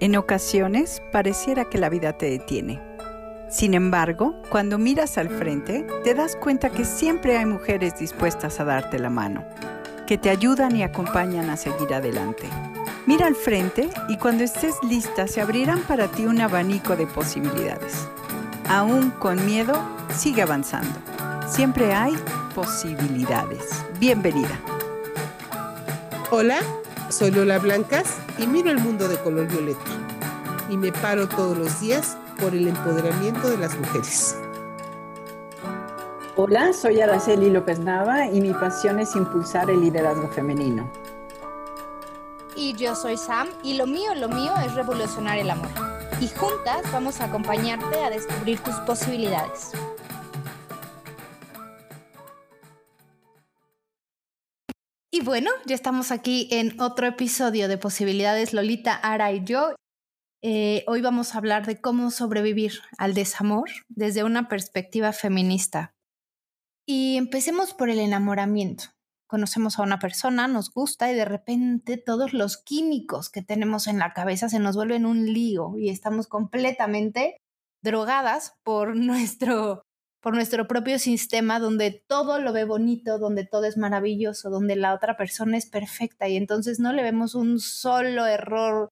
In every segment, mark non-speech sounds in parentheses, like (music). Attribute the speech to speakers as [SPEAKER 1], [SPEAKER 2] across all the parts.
[SPEAKER 1] En ocasiones pareciera que la vida te detiene. Sin embargo, cuando miras al frente, te das cuenta que siempre hay mujeres dispuestas a darte la mano, que te ayudan y acompañan a seguir adelante. Mira al frente y cuando estés lista se abrirán para ti un abanico de posibilidades. Aún con miedo, sigue avanzando. Siempre hay posibilidades. Bienvenida.
[SPEAKER 2] Hola, soy Lola Blancas y miro el mundo de color violeta. Y me paro todos los días por el empoderamiento de las mujeres.
[SPEAKER 3] Hola, soy Araceli López Nava y mi pasión es impulsar el liderazgo femenino.
[SPEAKER 4] Y yo soy Sam y lo mío, lo mío es revolucionar el amor. Y juntas vamos a acompañarte a descubrir tus posibilidades. Y bueno, ya estamos aquí en otro episodio de Posibilidades Lolita, Ara y yo. Eh, hoy vamos a hablar de cómo sobrevivir al desamor desde una perspectiva feminista. Y empecemos por el enamoramiento. Conocemos a una persona, nos gusta y de repente todos los químicos que tenemos en la cabeza se nos vuelven un lío y estamos completamente drogadas por (laughs) nuestro por nuestro propio sistema donde todo lo ve bonito, donde todo es maravilloso, donde la otra persona es perfecta y entonces no le vemos un solo error.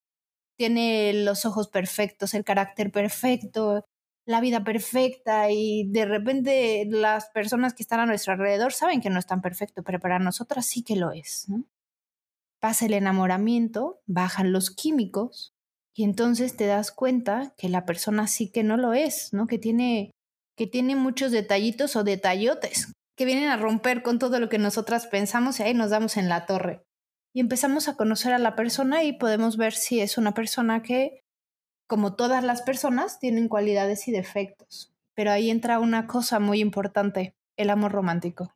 [SPEAKER 4] Tiene los ojos perfectos, el carácter perfecto, la vida perfecta y de repente las personas que están a nuestro alrededor saben que no es tan perfecto, pero para nosotras sí que lo es. Pasa el enamoramiento, bajan los químicos y entonces te das cuenta que la persona sí que no lo es, ¿no? Que tiene que tiene muchos detallitos o detallotes que vienen a romper con todo lo que nosotras pensamos y ahí nos damos en la torre. Y empezamos a conocer a la persona y podemos ver si es una persona que, como todas las personas, tienen cualidades y defectos. Pero ahí entra una cosa muy importante, el amor romántico.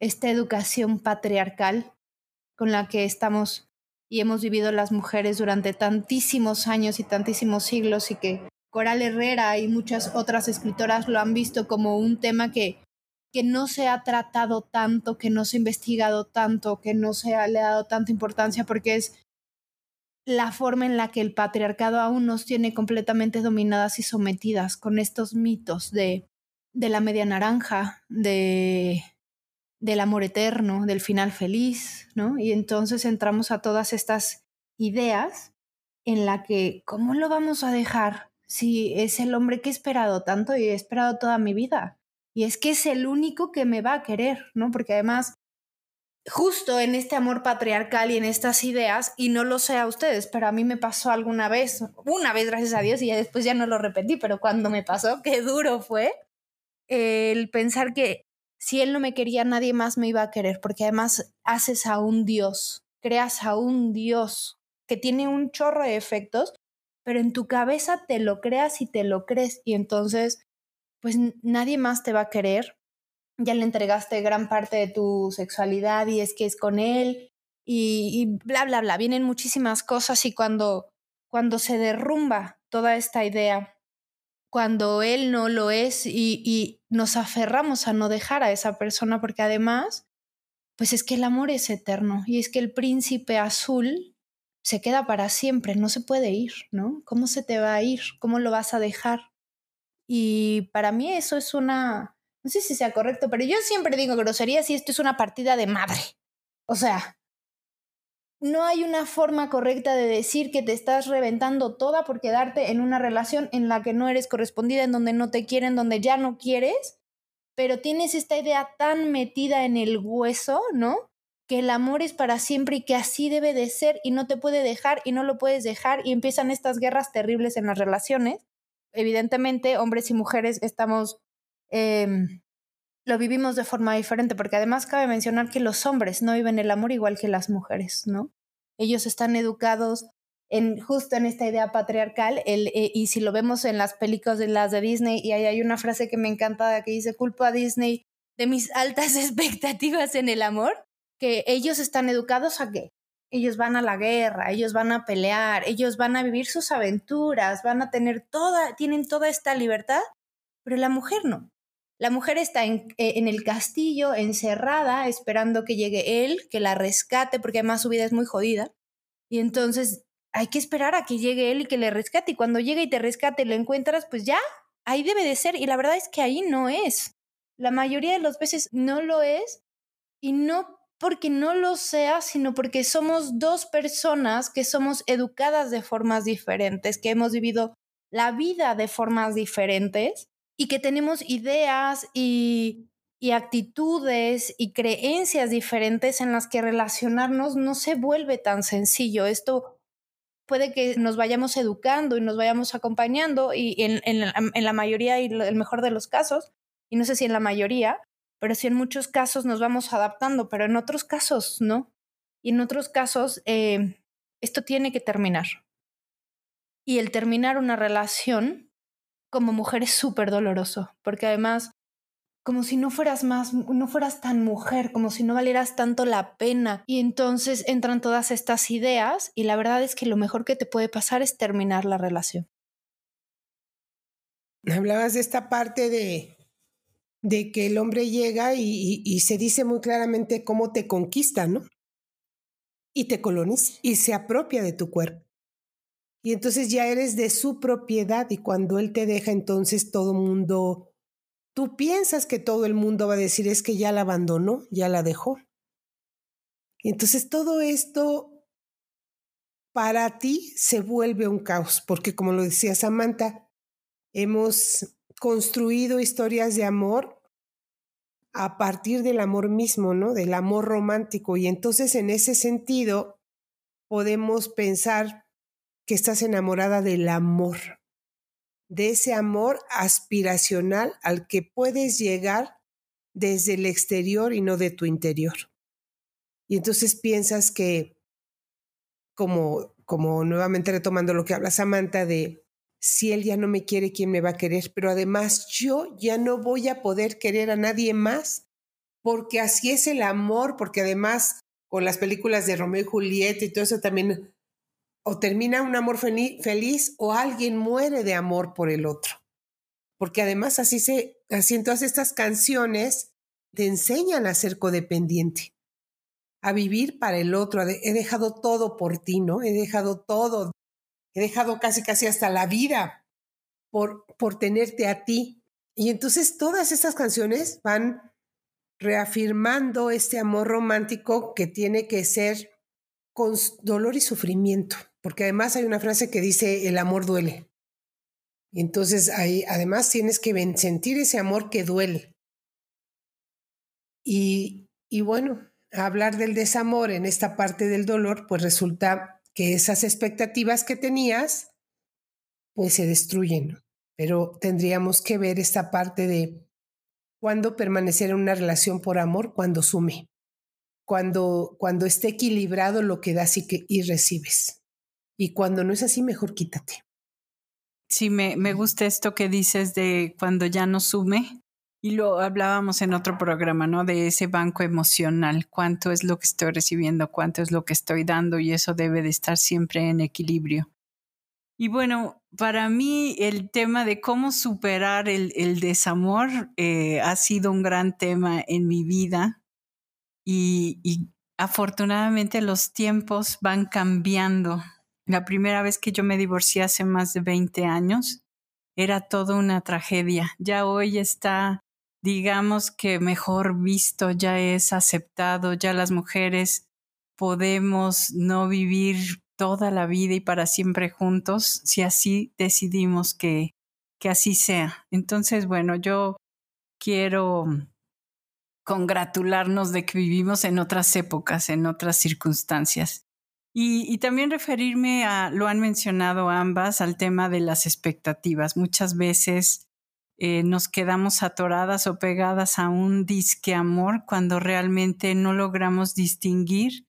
[SPEAKER 4] Esta educación patriarcal con la que estamos y hemos vivido las mujeres durante tantísimos años y tantísimos siglos y que Coral Herrera y muchas otras escritoras lo han visto como un tema que, que no se ha tratado tanto, que no se ha investigado tanto, que no se ha, le ha dado tanta importancia porque es la forma en la que el patriarcado aún nos tiene completamente dominadas y sometidas con estos mitos de, de la media naranja, de del amor eterno, del final feliz, ¿no? Y entonces entramos a todas estas ideas en la que, ¿cómo lo vamos a dejar si es el hombre que he esperado tanto y he esperado toda mi vida. Y es que es el único que me va a querer, ¿no? Porque además, justo en este amor patriarcal y en estas ideas, y no lo sé a ustedes, pero a mí me pasó alguna vez, una vez gracias a Dios, y ya después ya no lo repetí, pero cuando me pasó, qué duro fue el pensar que si él no me quería, nadie más me iba a querer, porque además haces a un Dios, creas a un Dios que tiene un chorro de efectos pero en tu cabeza te lo creas y te lo crees y entonces pues nadie más te va a querer. Ya le entregaste gran parte de tu sexualidad y es que es con él y, bla, bla, bla. Vienen muchísimas cosas y cuando, cuando se derrumba toda esta idea, cuando él no lo es y, y nos aferramos a no dejar a esa persona porque además, pues es que el amor es eterno y es que el príncipe azul se queda para siempre, no se puede ir, ¿no? ¿Cómo se te va a ir? ¿Cómo lo vas a dejar? Y para mí eso es una, no sé si sea correcto, pero yo siempre digo groserías y esto es una partida de madre. O sea, no hay una forma correcta de decir que te estás reventando toda por quedarte en una relación en la que no eres correspondida, en donde no te quieren, donde ya no quieres, pero tienes esta idea tan metida en el hueso, ¿no? Que el amor es para siempre y que así debe de ser y no te puede dejar y no lo puedes dejar y empiezan estas guerras terribles en las relaciones. Evidentemente, hombres y mujeres estamos, em, lo vivimos de forma diferente, porque además cabe mencionar que los hombres no viven el amor igual que las mujeres, ¿no? Ellos están educados en, justo en esta idea patriarcal, el, eh, y si lo vemos en las películas de las de Disney, y ahí hay una frase que me encanta que dice, culpo a Disney de mis altas (laughs) expectativas en el amor, que ellos están educados a qué? Ellos van a la guerra, ellos van a pelear, ellos van a vivir sus aventuras, van a tener toda, tienen toda esta libertad, pero la mujer no. La mujer está en, eh, en, el castillo, encerrada, esperando que llegue él, que la rescate, porque además su vida es muy jodida. Y entonces hay que esperar a que llegue él y que le rescate. Y cuando llega y te rescate y lo encuentras, pues ya, ahí debe de ser. Y la verdad es que ahí no es. La mayoría de las veces no lo es. Y no porque no lo sea, sino porque somos dos personas que somos educadas de formas diferentes, que hemos vivido la vida de formas diferentes y que tenemos ideas y, actitudes y creencias diferentes en las que relacionarnos no se vuelve tan sencillo. Esto puede que nos vayamos educando y nos vayamos acompañando y en, la mayoría y el mejor de los casos, y no sé si en la mayoría, pero sí en muchos casos nos vamos adaptando, pero en otros casos no. Y en otros casos eh, esto tiene que terminar. Y el terminar una relación como mujer es súper doloroso, porque además como si no fueras más, no fueras tan mujer, como si no valieras tanto la pena. Y entonces entran todas estas ideas y la verdad es que lo mejor que te puede pasar es terminar la relación.
[SPEAKER 2] Hablabas de esta parte de, de que el hombre llega y, y, se dice muy claramente cómo te conquista, ¿no? Y te coloniza y se apropia de tu cuerpo. Y entonces ya eres de su propiedad y cuando él te deja, entonces todo mundo Tú piensas que todo el mundo va a decir es que ya la abandonó, ya la dejó. Y entonces todo esto para ti se vuelve un caos, porque como lo decía Samantha, hemos construido historias de amor a partir del amor mismo, ¿no? Del amor romántico. Y entonces en ese sentido podemos pensar que estás enamorada del amor, de ese amor aspiracional al que puedes llegar desde el exterior y no de tu interior. Y entonces piensas que, como, como nuevamente retomando lo que habla Samantha, de si él ya no me quiere, ¿quién me va a querer? Pero además yo ya no voy a poder querer a nadie más, porque así es el amor, porque además con las películas de Romeo y Julieta y todo eso también o termina un amor feliz o alguien muere de amor por el otro. Porque además así se, así en todas estas canciones te enseñan a ser codependiente, a vivir para el otro. He dejado todo por ti, ¿no? He dejado todo. He dejado casi, casi hasta la vida por, por tenerte a ti. Y entonces todas estas canciones van reafirmando este amor romántico que tiene que ser con dolor y sufrimiento porque además hay una frase que dice el amor duele. Entonces ahí además tienes que sentir ese amor que duele. Y, y bueno, hablar del desamor en esta parte del dolor, pues resulta que esas expectativas que tenías, pues se destruyen. Pero tendríamos que ver esta parte de cuándo permanecer en una relación por amor, cuando sume, cuando, cuando esté equilibrado lo que das y, que, y recibes. Y cuando no es así, mejor quítate.
[SPEAKER 1] Sí, me, me gusta esto que dices de cuando ya no sume. Y lo hablábamos en otro programa, ¿no? De ese banco emocional, cuánto es lo que estoy recibiendo, cuánto es lo que estoy dando y eso debe de estar siempre en equilibrio. Y bueno, para mí el tema de cómo superar el, desamor eh, ha sido un gran tema en mi vida y, y afortunadamente los tiempos van cambiando la primera vez que yo me divorcié hace más de 20 años era toda una tragedia. Ya hoy está, digamos que mejor visto, ya es aceptado, ya las mujeres podemos no vivir toda la vida y para siempre juntos si así decidimos que, que así sea. Entonces, bueno, yo quiero congratularnos de que vivimos en otras épocas, en otras circunstancias. Y, también referirme a, lo han mencionado ambas, al tema de las expectativas. Muchas veces eh, nos quedamos atoradas o pegadas a un disque amor cuando realmente no logramos distinguir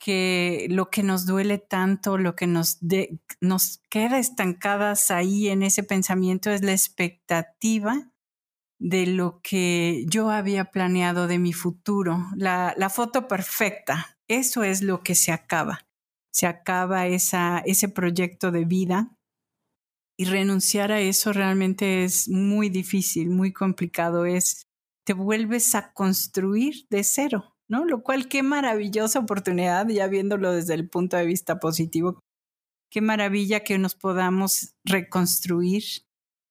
[SPEAKER 1] que lo que nos duele tanto, lo que nos, nos queda estancadas ahí en ese pensamiento es la expectativa de lo que yo había planeado de mi futuro, la, la foto perfecta. Eso es lo que se acaba se acaba esa, ese proyecto de vida. Y renunciar a eso realmente es muy difícil, muy complicado. Es, te vuelves a construir de cero, ¿no? Lo cual qué maravillosa oportunidad, ya viéndolo desde el punto de vista positivo, qué maravilla que nos podamos reconstruir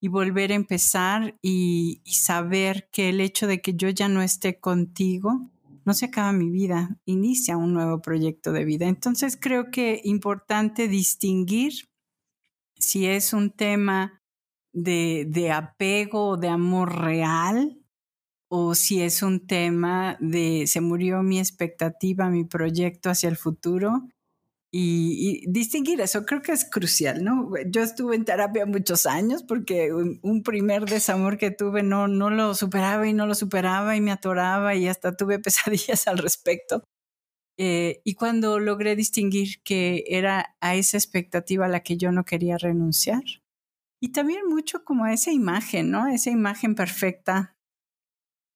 [SPEAKER 1] y volver a empezar y, saber que el hecho de que yo ya no esté contigo no se acaba mi vida, inicia un nuevo proyecto de vida. Entonces creo que importante distinguir si es un tema de, apego o de amor real o si es un tema de se murió mi expectativa, mi proyecto hacia el futuro y, distinguir eso creo que es crucial, ¿no? Yo estuve en terapia muchos años porque un, primer desamor que tuve no, no lo superaba y no lo superaba y me atoraba y hasta tuve (laughs) pesadillas al respecto. Eh, y cuando logré distinguir que era a esa expectativa a la que yo no quería renunciar. Y también mucho como a esa imagen, ¿no? Esa imagen perfecta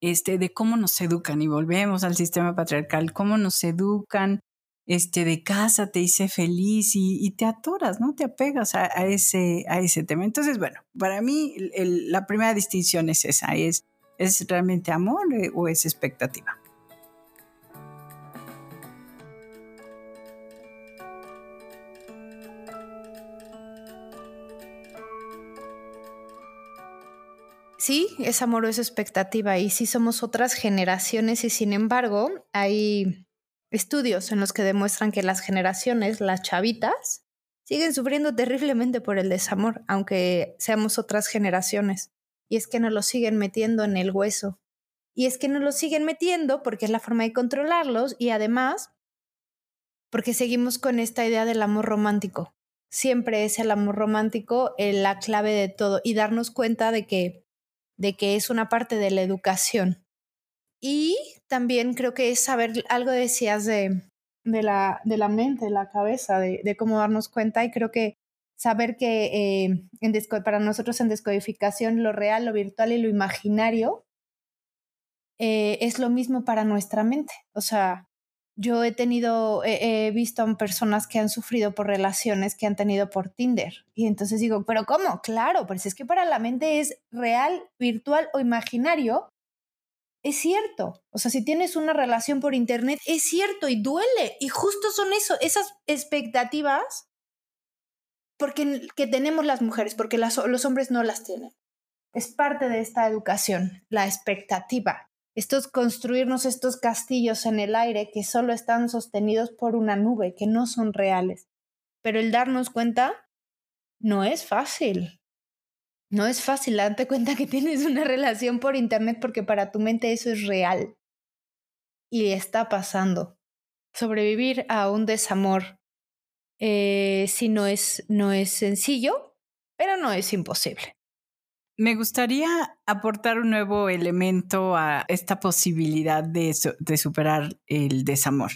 [SPEAKER 1] este, de cómo nos educan y volvemos al sistema patriarcal, cómo nos educan este, de casa te hice feliz y, te atoras, ¿no? Te apegas a, ese, a ese tema. Entonces, bueno, para mí la primera distinción es esa, es, ¿es realmente amor eh, o es expectativa?
[SPEAKER 4] Sí, es amor o es expectativa y sí somos otras generaciones y sin embargo hay estudios en los que demuestran que las generaciones, las chavitas, siguen sufriendo terriblemente por el desamor, aunque seamos otras generaciones. Y es que nos lo siguen metiendo en el hueso. Y es que nos lo siguen metiendo porque es la forma de controlarlos y además porque seguimos con esta idea del amor romántico. Siempre es el amor romántico la clave de todo y darnos cuenta de que, de que es una parte de la educación y también creo que es saber, algo decías de, de, la, de la mente, de la cabeza, de, cómo darnos cuenta y creo que saber que eh, en para nosotros en descodificación lo real, lo virtual y lo imaginario eh, es lo mismo para nuestra mente. O sea, yo he tenido, he visto a personas que han sufrido por relaciones que han tenido por Tinder. Y entonces digo, pero ¿cómo? Claro, pues es que para la mente es real, virtual o imaginario es cierto. O sea, si tienes una relación por internet, es cierto y duele. Y justo son eso, esas expectativas porque, que tenemos las mujeres, porque los hombres no las tienen. Es parte de esta educación, la expectativa. Estos construirnos estos castillos en el aire que solo están sostenidos por una nube, que no son reales. Pero el darnos cuenta no es fácil. No es fácil darte cuenta que tienes una relación por internet porque para tu mente eso es real. Y está pasando. Sobrevivir a un desamor eh, sí no es, no es sencillo, pero no es imposible.
[SPEAKER 1] Me gustaría aportar un nuevo elemento a esta posibilidad de, de superar el desamor.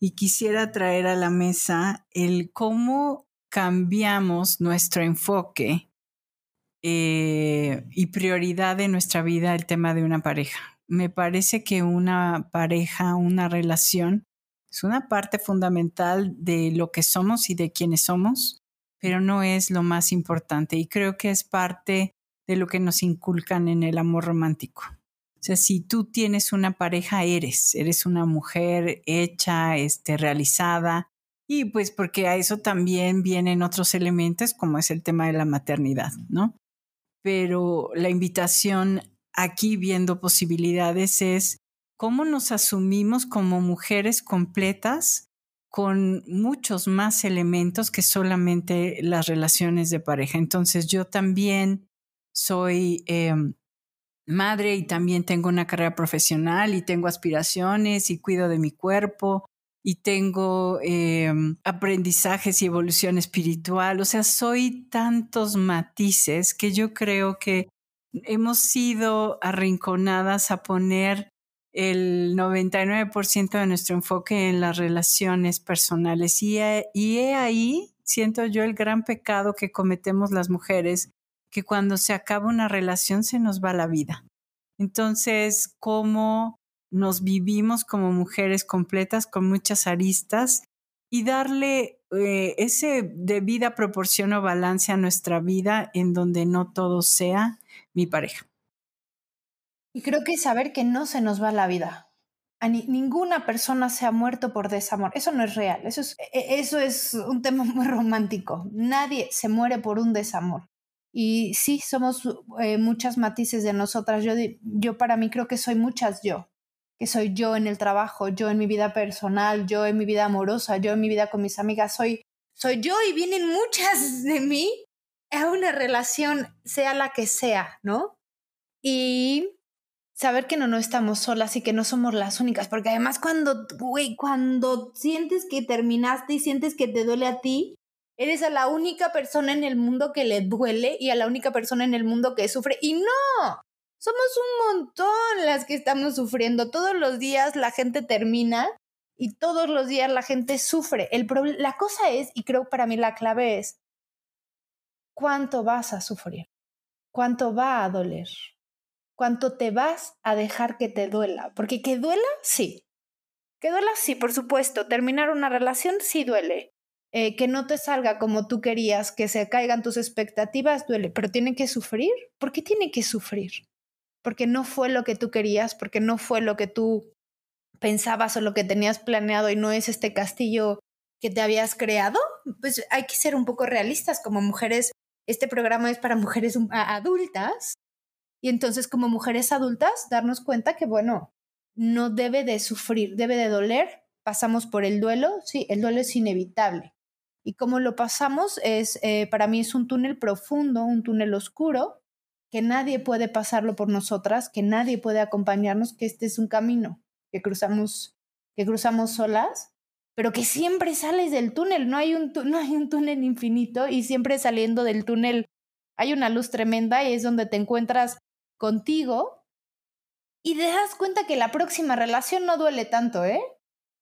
[SPEAKER 1] Y quisiera traer a la mesa el cómo cambiamos nuestro enfoque eh, y prioridad en nuestra vida el tema de una pareja. Me parece que una pareja, una relación, es una parte fundamental de lo que somos y de quienes somos, pero no es lo más importante y creo que es parte de lo que nos inculcan en el amor romántico. O sea, si tú tienes una pareja, eres, eres una mujer hecha, este, realizada, y pues porque a eso también vienen otros elementos como es el tema de la maternidad, ¿no? pero la invitación aquí viendo posibilidades es cómo nos asumimos como mujeres completas con muchos más elementos que solamente las relaciones de pareja. Entonces yo también soy em, madre y también tengo una carrera profesional y tengo aspiraciones y cuido de mi cuerpo y tengo em, aprendizajes y evolución espiritual. O sea, soy tantos matices que yo creo que hemos sido arrinconadas a poner el 99% de nuestro enfoque en las relaciones personales. Y y he ahí, siento yo, el gran pecado que cometemos las mujeres, que cuando se acaba una relación se nos va la vida. Entonces, ¿cómo nos vivimos como mujeres completas con muchas aristas y darle eh, ese debida proporción o balance a nuestra vida en donde no todo sea mi pareja.
[SPEAKER 4] Y creo que saber que no se nos va la vida. ninguna persona se ha muerto por desamor. Eso no es real. Eso es, e, e, eso es un tema (laughs) muy romántico. Nadie se muere por un desamor. Y sí, somos eh, muchas matices de nosotras. Yo, yo para mí creo que soy muchas yo. Que soy yo en el trabajo, yo en mi vida personal, yo en mi vida amorosa, yo en mi vida con mis amigas. Soy, soy yo y vienen muchas de mí a una relación, sea la que sea, ¿no? Y saber que no, no estamos solas y que no somos las únicas, porque además cuando, güey, cuando sientes que terminaste y sientes que te duele a ti, eres a la única persona en el mundo que le duele y a la única persona en el mundo que sufre. Y no, somos un montón las que estamos sufriendo. Todos los días la gente termina y todos los días la gente sufre. El la cosa es, y creo para mí la clave es, ¿cuánto vas a sufrir? ¿Cuánto va a doler? cuánto te vas a dejar que te duela. Porque que duela, sí. Que duela, sí, por supuesto. Terminar una relación, sí duele. Eh, que no te salga como tú querías, que se caigan tus expectativas, duele. Pero tiene que sufrir. ¿Por qué tiene que sufrir? Porque no fue lo que tú querías, porque no fue lo que tú pensabas o lo que tenías planeado y no es este castillo que te habías creado. Pues hay que ser un poco realistas como mujeres. Este programa es para mujeres adultas y entonces como mujeres adultas darnos cuenta que, bueno, no debe de sufrir, debe de doler. Pasamos por el duelo, sí, el duelo es inevitable. Y como lo pasamos es, eh, para mí es un túnel profundo, un túnel oscuro, que nadie puede pasarlo por nosotras, que nadie puede acompañarnos, que este es un camino que cruzamos, que cruzamos solas, pero que siempre sales del túnel, no hay un, no hay un túnel infinito y siempre saliendo del túnel hay una luz tremenda y es donde te encuentras contigo y te das cuenta que la próxima relación no duele tanto, ¿eh?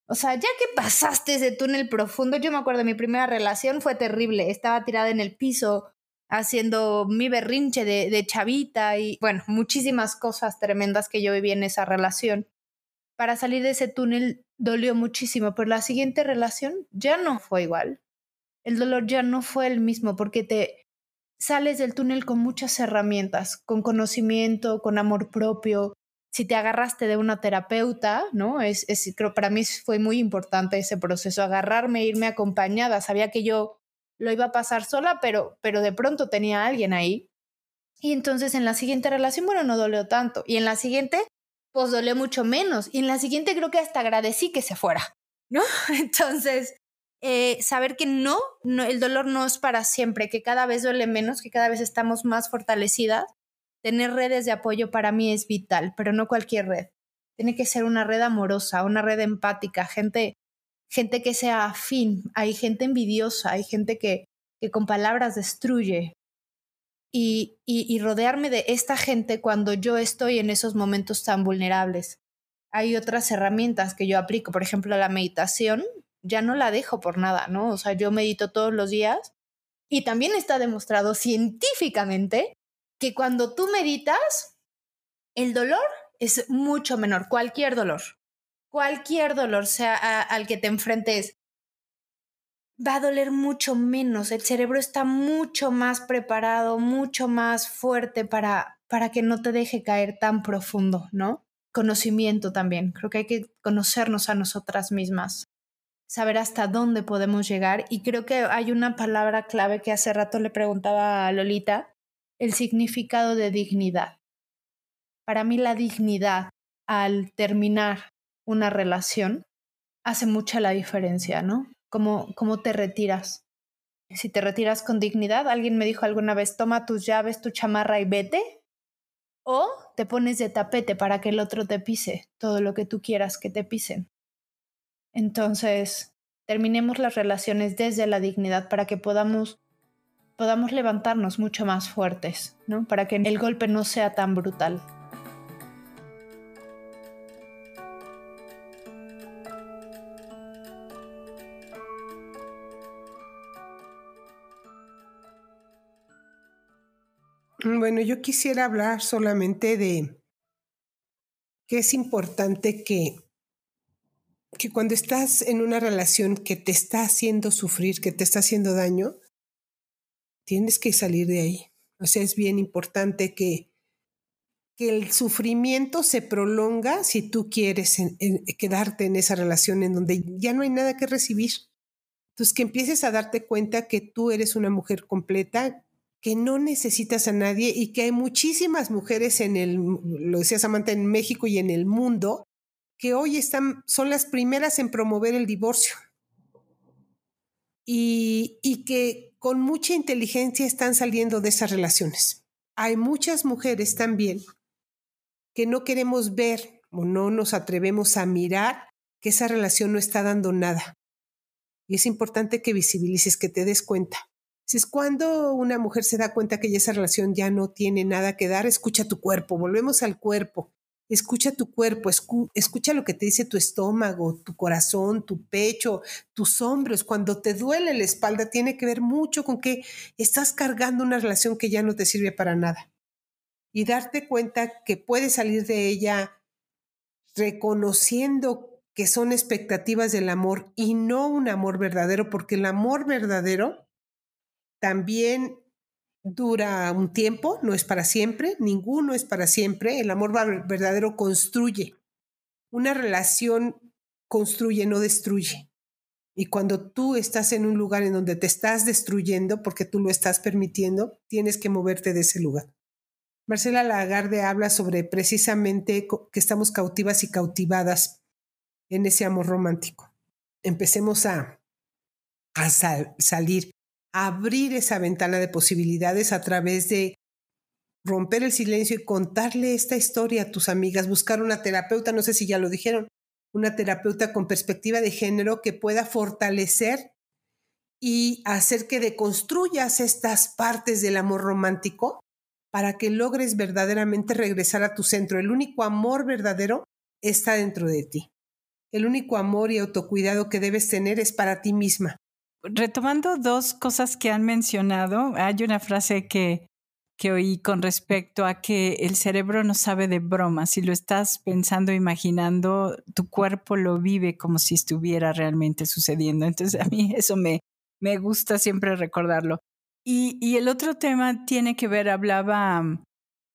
[SPEAKER 4] O sea, ya que pasaste ese túnel profundo, yo me acuerdo, mi primera relación fue terrible. Estaba tirada en el piso haciendo mi berrinche de, de chavita y, bueno, muchísimas cosas tremendas que yo viví en esa relación. Para salir de ese túnel dolió muchísimo, pero la siguiente relación ya no fue igual. El dolor ya no fue el mismo porque te, sales del túnel con muchas herramientas, con conocimiento, con amor propio. Si te agarraste de una terapeuta, ¿no? Es, es, creo para mí fue muy importante ese proceso, agarrarme, irme acompañada. Sabía que yo lo iba a pasar sola, pero, pero de pronto tenía a alguien ahí. Y entonces en la siguiente relación, bueno, no dolió tanto. Y en la siguiente, pues dolió mucho menos. Y en la siguiente creo que hasta agradecí que se fuera, ¿no? (laughs) Entonces, eh, saber que no, no, el dolor no es para siempre, que cada vez duele menos, que cada vez estamos más fortalecidas. Tener redes de apoyo para mí es vital, pero no cualquier red. Tiene que ser una red amorosa, una red empática, gente, gente que sea afín. Hay gente envidiosa, hay gente que, que con palabras destruye. Y, y, y rodearme de esta gente cuando yo estoy en esos momentos tan vulnerables. Hay otras herramientas que yo aplico, por ejemplo, la meditación ya no la dejo por nada, ¿no? O sea, yo medito todos los días y también está demostrado científicamente que cuando tú meditas, el dolor es mucho menor, cualquier dolor, cualquier dolor, sea al que te enfrentes, va a doler mucho menos. El cerebro está mucho más preparado, mucho más fuerte para, para que no te deje caer tan profundo, ¿no? Conocimiento también. Creo que hay que conocernos a nosotras mismas saber hasta dónde podemos llegar. Y creo que hay una palabra clave que hace rato le preguntaba a Lolita, el significado de dignidad. Para mí la dignidad al terminar una relación hace mucha la diferencia, ¿no? ¿Cómo, cómo te retiras? Si te retiras con dignidad, alguien me dijo alguna vez, toma tus llaves, tu chamarra y vete. O te pones de tapete para que el otro te pise todo lo que tú quieras que te pisen. Entonces, terminemos las relaciones desde la dignidad para que podamos podamos levantarnos mucho más fuertes, ¿no? Para que el golpe no sea tan brutal.
[SPEAKER 2] Bueno, yo quisiera hablar solamente de que es importante que que cuando estás en una relación que te está haciendo sufrir, que te está haciendo daño, tienes que salir de ahí. O sea, es bien importante que, que el sufrimiento se prolonga si tú quieres quedarte en esa relación en donde ya no hay nada que recibir. Entonces, que empieces a darte cuenta que tú eres una mujer completa, que no necesitas a nadie y que hay muchísimas mujeres en el, lo decía Samantha, en México y en el mundo, que hoy están, son las primeras en promover el divorcio. Y, y que con mucha inteligencia están saliendo de esas relaciones. Hay muchas mujeres también que no queremos ver o no nos atrevemos a mirar que esa relación no está dando nada. Y es importante que visibilices, que te des cuenta. Si es cuando una mujer se da cuenta que esa relación ya no tiene nada que dar, escucha tu cuerpo, volvemos al cuerpo. Escucha tu cuerpo, escucha lo que te dice tu estómago, tu corazón, tu pecho, tus hombros. Cuando te duele la espalda, tiene que ver mucho con que estás cargando una relación que ya no te sirve para nada y darte cuenta que puedes salir de ella reconociendo que son expectativas del amor y no un amor verdadero, porque el amor verdadero también dura un tiempo, no es para siempre, ninguno es para siempre, el amor verdadero construye. Una relación construye, no destruye. Y cuando tú estás en un lugar en donde te estás destruyendo, porque tú lo estás permitiendo, tienes que moverte de ese lugar. Marcela Lagarde habla sobre precisamente que estamos cautivas y cautivadas en ese amor romántico. Empecemos a, a salir, abrir esa ventana de posibilidades a través de romper el silencio y contarle esta historia a tus amigas, buscar una terapeuta, no sé si ya lo dijeron, una terapeuta con perspectiva de género que pueda fortalecer y hacer que deconstruyas estas partes del amor romántico para que logres verdaderamente regresar a tu centro. El único amor verdadero está dentro de ti. El único amor y autocuidado que debes tener es para ti misma.
[SPEAKER 1] Retomando dos cosas que han mencionado, hay una frase que, que oí con respecto a que el cerebro no sabe de bromas. Si lo estás pensando, imaginando, tu cuerpo lo vive como si estuviera realmente sucediendo. Entonces a mí eso me, me gusta siempre recordarlo. Y, el otro tema tiene que ver, hablaba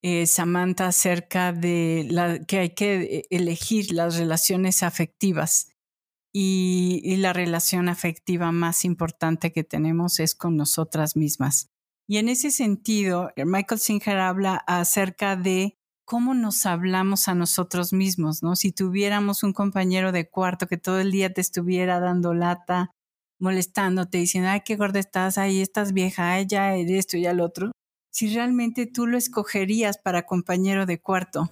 [SPEAKER 1] eh, Samantha acerca de la, que hay que eh, elegir las relaciones afectivas. Y, la relación afectiva más importante que tenemos es con nosotras mismas. Y en ese sentido, Michael Singer habla acerca de cómo nos hablamos a nosotros mismos, ¿no? Si tuviéramos un compañero de cuarto que todo el día te estuviera dando lata, molestándote, diciendo, ay, qué gorda estás, ahí estás vieja, ay, ya esto y al otro, si realmente tú lo escogerías para compañero de cuarto.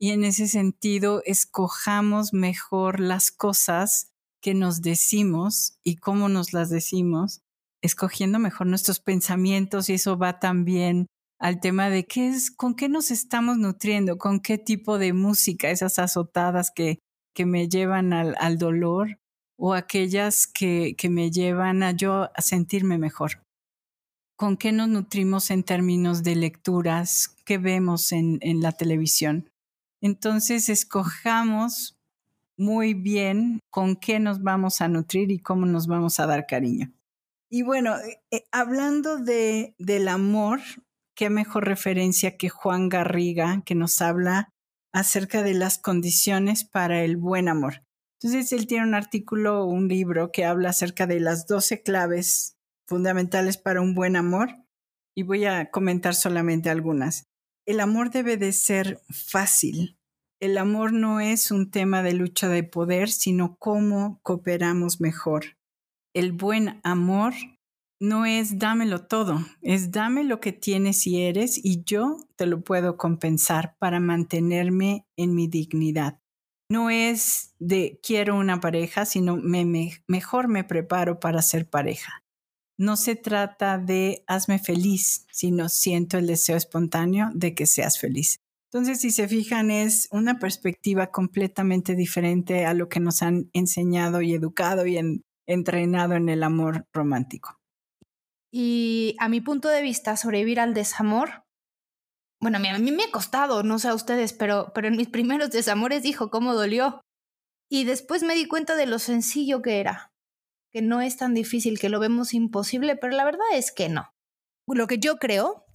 [SPEAKER 1] Y en ese sentido, escojamos mejor las cosas que nos decimos y cómo nos las decimos, escogiendo mejor nuestros pensamientos y eso va también al tema de qué es, con qué nos estamos nutriendo, con qué tipo de música, esas azotadas que, que me llevan al, al dolor, o aquellas que, que me llevan a yo a sentirme mejor. ¿Con qué nos nutrimos en términos de lecturas? ¿Qué vemos en, en la televisión? Entonces, escojamos muy bien con qué nos vamos a nutrir y cómo nos vamos a dar cariño. Y bueno, eh, hablando de, del amor, qué mejor referencia que Juan Garriga, que nos habla acerca de las condiciones para el buen amor. Entonces, él tiene un artículo, un libro que habla acerca de las 12 claves fundamentales para un buen amor y voy a comentar solamente algunas. El amor debe de ser fácil. El amor no es un tema de lucha de poder, sino cómo cooperamos mejor. El buen amor no es dámelo todo, es dame lo que tienes y eres y yo te lo puedo compensar para mantenerme en mi dignidad no es de quiero una pareja, sino me, mejor me preparo para ser pareja. No se trata de hazme feliz, sino siento el deseo espontáneo de que seas feliz. Entonces, si se fijan, es una perspectiva completamente diferente a lo que nos han enseñado y educado y entrenado en el amor romántico.
[SPEAKER 4] Y a mi punto de vista, sobrevivir al desamor bueno, a mí me ha costado, no sé a ustedes, pero, pero en mis primeros desamores dijo cómo dolió. Y después me di cuenta de lo sencillo que era, que no es tan difícil, que lo vemos imposible, pero la verdad es que no. Lo que yo creo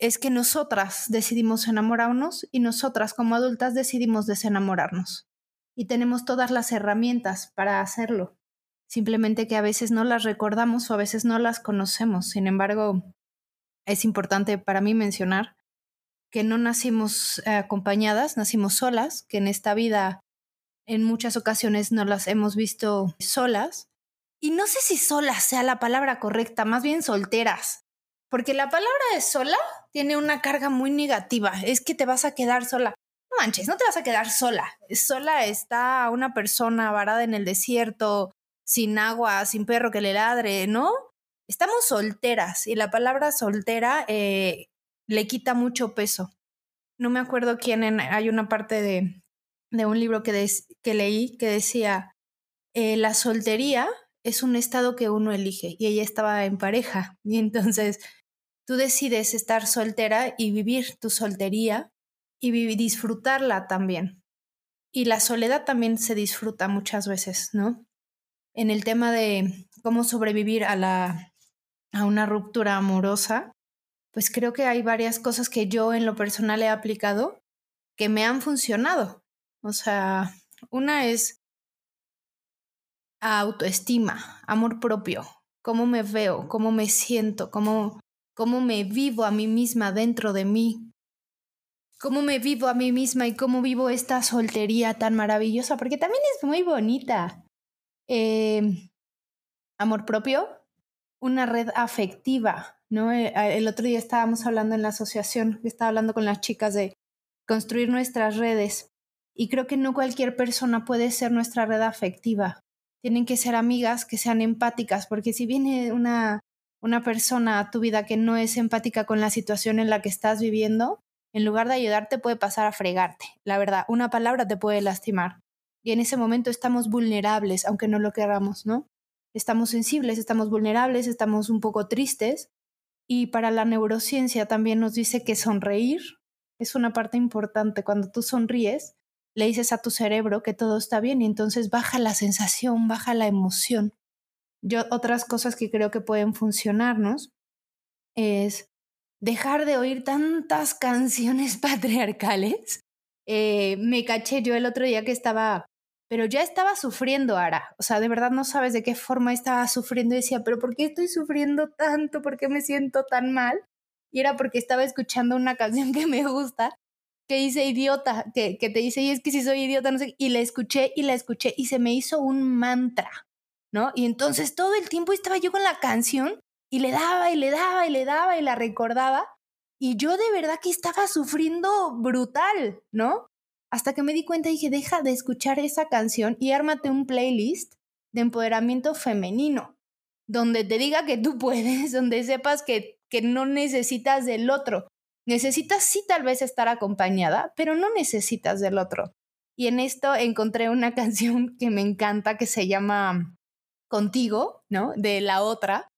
[SPEAKER 4] es que nosotras decidimos enamorarnos y nosotras como adultas decidimos desenamorarnos. Y tenemos todas las herramientas para hacerlo. Simplemente que a veces no las recordamos o a veces no las conocemos. Sin embargo, es importante para mí mencionar que no nacimos eh, acompañadas, nacimos solas, que en esta vida en muchas ocasiones no las hemos visto solas. Y no sé si solas sea la palabra correcta, más bien solteras. Porque la palabra de sola tiene una carga muy negativa. Es que te vas a quedar sola. No manches, no te vas a quedar sola. Sola está una persona varada en el desierto, sin agua, sin perro que le ladre, ¿no? Estamos solteras y la palabra soltera eh, le quita mucho peso. No me acuerdo quién, en, hay una parte de, de un libro que, que leí que decía, eh, la soltería es un estado que uno elige y ella estaba en pareja y entonces tú decides estar soltera y vivir tu soltería y disfrutarla también. Y la soledad también se disfruta muchas veces, ¿no? En el tema de cómo sobrevivir a la a una ruptura amorosa, pues creo que hay varias cosas que yo en lo personal he aplicado que me han funcionado. O sea, una es autoestima, amor propio, cómo me veo, cómo me siento, cómo, cómo me vivo a mí misma dentro de mí, cómo me vivo a mí misma y cómo vivo esta soltería tan maravillosa, porque también es muy bonita. Eh, amor propio, una red afectiva, ¿no? Eh, el otro día estábamos hablando en la asociación, estaba hablando con las chicas de construir nuestras redes y creo que no cualquier persona puede ser nuestra red afectiva. Tienen que ser amigas que sean empáticas, porque si viene una, una persona a tu vida que no es empática con la situación en la que estás viviendo, en lugar de ayudarte puede pasar a fregarte. La verdad, una palabra te puede lastimar. Y en ese momento estamos vulnerables, aunque no lo queramos, ¿no? Estamos sensibles, estamos vulnerables, estamos un poco tristes. Y para la neurociencia también nos dice que sonreír es una parte importante. Cuando tú sonríes, le dices a tu cerebro que todo está bien y entonces baja la sensación, baja la emoción. Yo otras cosas que creo que pueden funcionarnos es dejar de oír tantas canciones (laughs) patriarcales. Eh, me caché yo el otro día que estaba, pero ya estaba sufriendo, Ara. O sea, de verdad no sabes de qué forma estaba sufriendo. Y decía, pero ¿por qué estoy sufriendo tanto? ¿Por qué me siento tan mal? Y era porque estaba escuchando una canción (laughs) que me gusta que dice idiota, que, que te dice, y es que si soy idiota, no sé, y la escuché y la escuché y se me hizo un mantra, ¿no? Y entonces todo el tiempo estaba yo con la canción y le daba y le daba y le daba y la recordaba y yo de verdad que estaba sufriendo brutal, ¿no? Hasta que me di cuenta y dije, deja de escuchar esa canción y ármate un playlist de empoderamiento femenino, donde te diga que tú (laughs) puedes, donde sepas que, que no necesitas del otro, Necesitas sí tal vez estar acompañada, pero no necesitas del otro. Y en esto encontré una (laughs) canción que me encanta que se llama Contigo, ¿no? De la otra,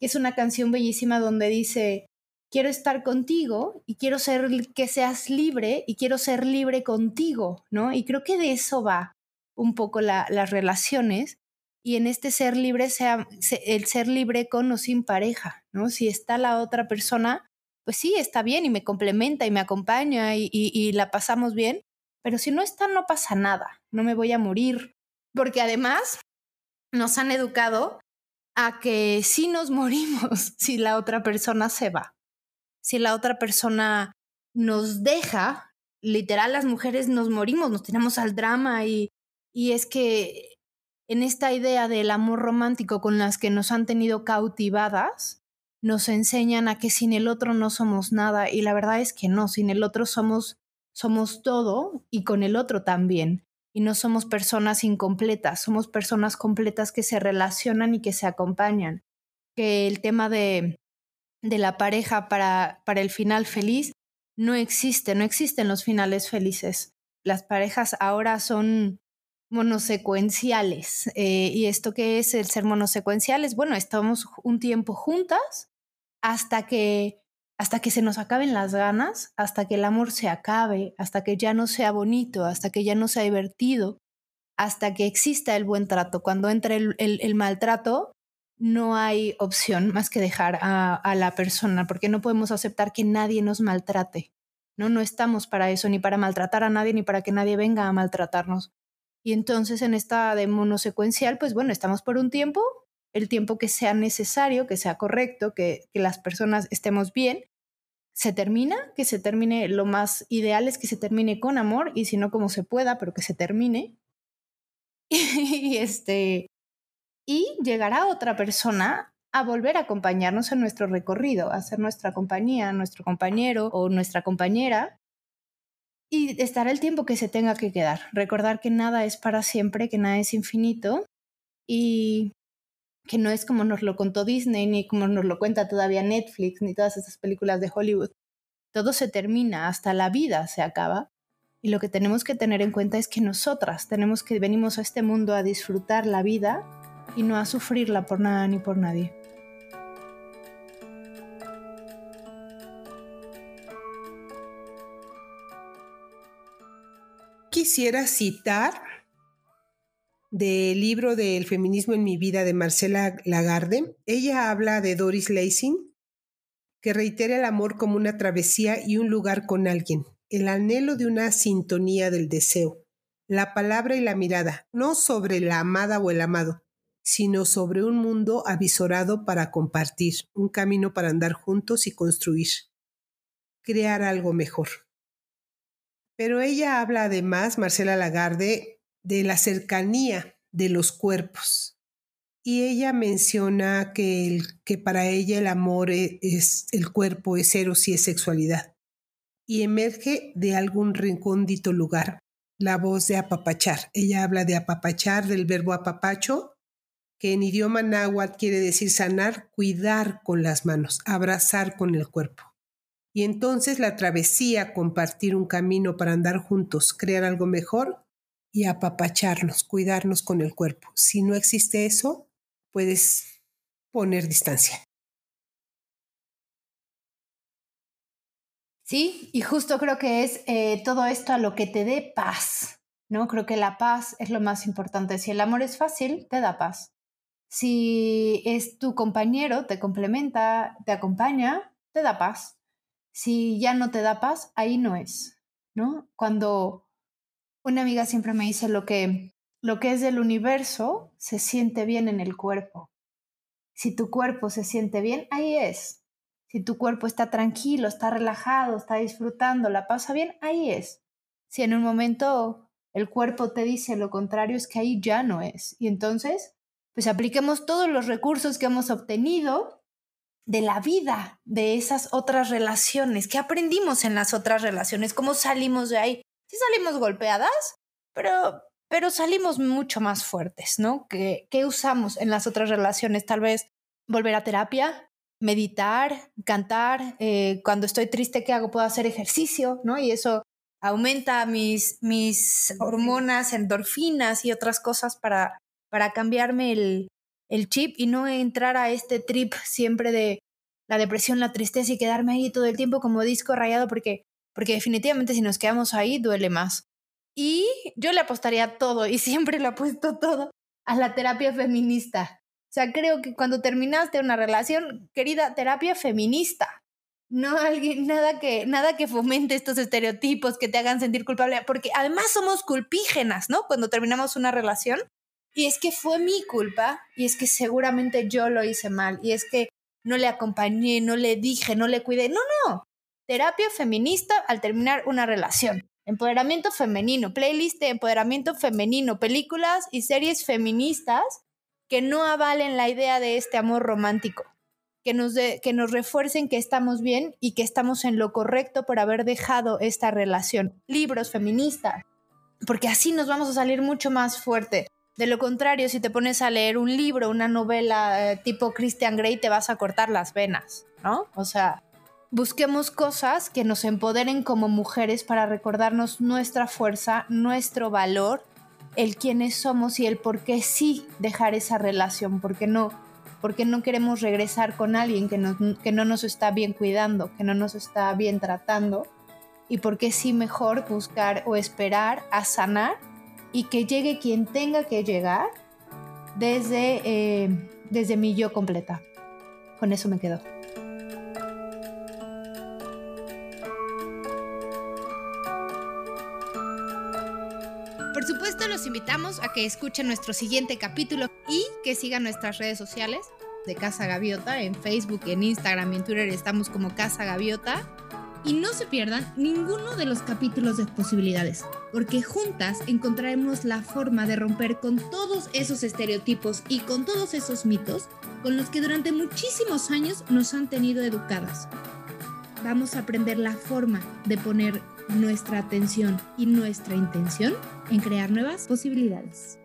[SPEAKER 4] que es una canción bellísima donde dice, quiero estar contigo y quiero ser que seas libre y quiero ser libre contigo, ¿no? Y creo que de eso va un poco las relaciones y en este ser libre sea el ser libre con o sin pareja, ¿no? Si está la otra persona, pues sí, está bien y me complementa y me acompaña y, la pasamos bien, pero si no está, no pasa nada, no me voy a morir, porque además nos han educado a que sí nos morimos (laughs) si la otra persona se va, si la otra persona nos deja, literal las mujeres nos morimos, nos tiramos al drama y, y es que en esta idea del amor romántico con las que nos han tenido cautivadas, nos enseñan a que sin el otro no somos nada y la verdad es que no, sin el otro somos somos todo y con el otro también. Y no somos personas incompletas, somos personas completas que se relacionan y que se acompañan. Que el tema de, de la pareja para, para el final feliz no existe, no existen los finales felices. Las parejas ahora son monosecuenciales. Eh, ¿Y esto qué es el ser monosecuenciales? Bueno, estamos un tiempo juntas hasta que hasta que se nos acaben las ganas, hasta que el amor se acabe, hasta que ya no sea bonito, hasta que ya no sea divertido, hasta que exista el buen trato. Cuando entre el, el, maltrato, no hay opción más que dejar a, a, la persona, porque no podemos aceptar que nadie nos maltrate. No, no estamos para eso, ni para maltratar a nadie, ni para que nadie venga a maltratarnos. Y entonces en esta de monosecuencial, pues bueno, estamos por un tiempo, el tiempo que sea necesario, que sea correcto, que, que las personas estemos bien, se termina, que se termine, lo más ideal es que se termine con amor y si no como se pueda, pero que se termine. (laughs) y este y llegará otra persona a volver a acompañarnos en nuestro recorrido, a ser nuestra compañía, nuestro compañero o nuestra compañera y estar el tiempo que se tenga que quedar. Recordar que nada es para siempre, que nada es infinito y que no es como nos lo contó Disney, ni como nos lo cuenta todavía Netflix, ni todas esas películas de Hollywood. Todo se termina, hasta la vida se acaba. Y lo que tenemos que tener en cuenta es que nosotras tenemos que venimos a este mundo a disfrutar la vida y no a sufrirla por nada ni por nadie.
[SPEAKER 2] quisiera citar del libro del feminismo en mi vida de Marcela Lagarde. Ella habla de Doris Lessing, que reitera el amor como una travesía y un lugar con alguien, el anhelo de una sintonía del deseo, la palabra y la mirada, no sobre la amada o el amado, sino sobre un mundo avisorado para compartir, un camino para andar juntos y construir, crear algo mejor. Pero ella habla además, Marcela Lagarde, de la cercanía de los cuerpos. Y ella menciona que, que para ella el amor es, es el cuerpo, es eros y es sexualidad. Y emerge de algún recóndito lugar la voz de apapachar. Ella habla de apapachar, del verbo apapacho, que en idioma náhuatl quiere decir sanar, cuidar con las manos, abrazar con el cuerpo. Y entonces la travesía, compartir un camino para andar juntos, crear algo mejor y apapacharnos, cuidarnos con el cuerpo. Si no existe eso, puedes poner distancia.
[SPEAKER 4] Sí, y justo creo que es eh, todo esto a lo que te dé paz, ¿no? Creo que la paz es lo más importante. Si el amor es fácil, te da paz. Si es tu compañero, te complementa, te acompaña, te da paz si ya no te da paz, ahí no es, ¿no? Cuando una amiga siempre me dice lo que, lo que es del universo se siente bien en el cuerpo. Si tu cuerpo se siente bien, ahí es. Si tu cuerpo está tranquilo, está relajado, está disfrutando, la pasa bien, ahí es. Si en un momento el cuerpo te dice lo contrario, es que ahí ya no es. Y entonces, pues apliquemos todos los recursos que hemos obtenido de la vida, de esas otras relaciones, qué aprendimos en las otras relaciones, cómo salimos de ahí. Sí salimos golpeadas, pero, pero salimos mucho más fuertes, ¿no? ¿Qué, ¿Qué usamos en las otras relaciones? Tal vez volver a terapia, meditar, cantar. Eh, cuando estoy triste, ¿qué hago? Puedo hacer ejercicio, ¿no? Y eso aumenta mis, mis hormonas, endorfinas y otras cosas para, para cambiarme el, el chip y no entrar a este trip siempre de la depresión, la tristeza y quedarme ahí todo el tiempo como disco rayado porque, porque definitivamente si nos quedamos ahí duele más. Y yo le apostaría todo y (laughs) siempre le apuesto todo a la terapia feminista. O sea, creo que cuando terminaste una relación, querida, terapia feminista. No alguien, nada que, nada que fomente estos estereotipos que te hagan sentir culpable, porque además somos culpígenas, ¿no? Cuando terminamos una relación, y es que fue mi culpa y es que seguramente yo lo hice mal y es que no le acompañé, no le dije, no le cuidé. No, no. Terapia feminista al terminar una relación. Empoderamiento femenino, playlist de empoderamiento femenino, películas y series feministas que no avalen la idea de este amor romántico, que nos, que nos refuercen que estamos bien y que estamos en lo correcto por haber dejado esta relación. Libros feministas, porque así nos vamos a salir mucho más fuerte. De lo contrario, si te pones a leer un libro, una novela eh, tipo Christian Grey, te vas a cortar las venas, ¿no? O sea, busquemos cosas que nos empoderen como mujeres para recordarnos nuestra fuerza, nuestro valor, el quiénes somos y el por qué sí dejar esa relación, porque no, porque no queremos regresar con alguien que, que no nos está bien cuidando, que no nos está bien tratando, y por qué sí mejor buscar o esperar a sanar y que llegue quien tenga que llegar desde, eh, desde mi yo completa. Con eso me quedo. Que escuchen nuestro siguiente capítulo y que sigan nuestras redes sociales de Casa Gaviota. En Facebook, en Instagram y en Twitter estamos como Casa Gaviota. Y no se pierdan ninguno de los capítulos de posibilidades, porque juntas encontraremos la forma de romper con todos esos estereotipos y con todos esos mitos con los que durante muchísimos años nos han tenido educadas. Vamos a aprender la forma de poner nuestra atención y nuestra intención en crear nuevas posibilidades.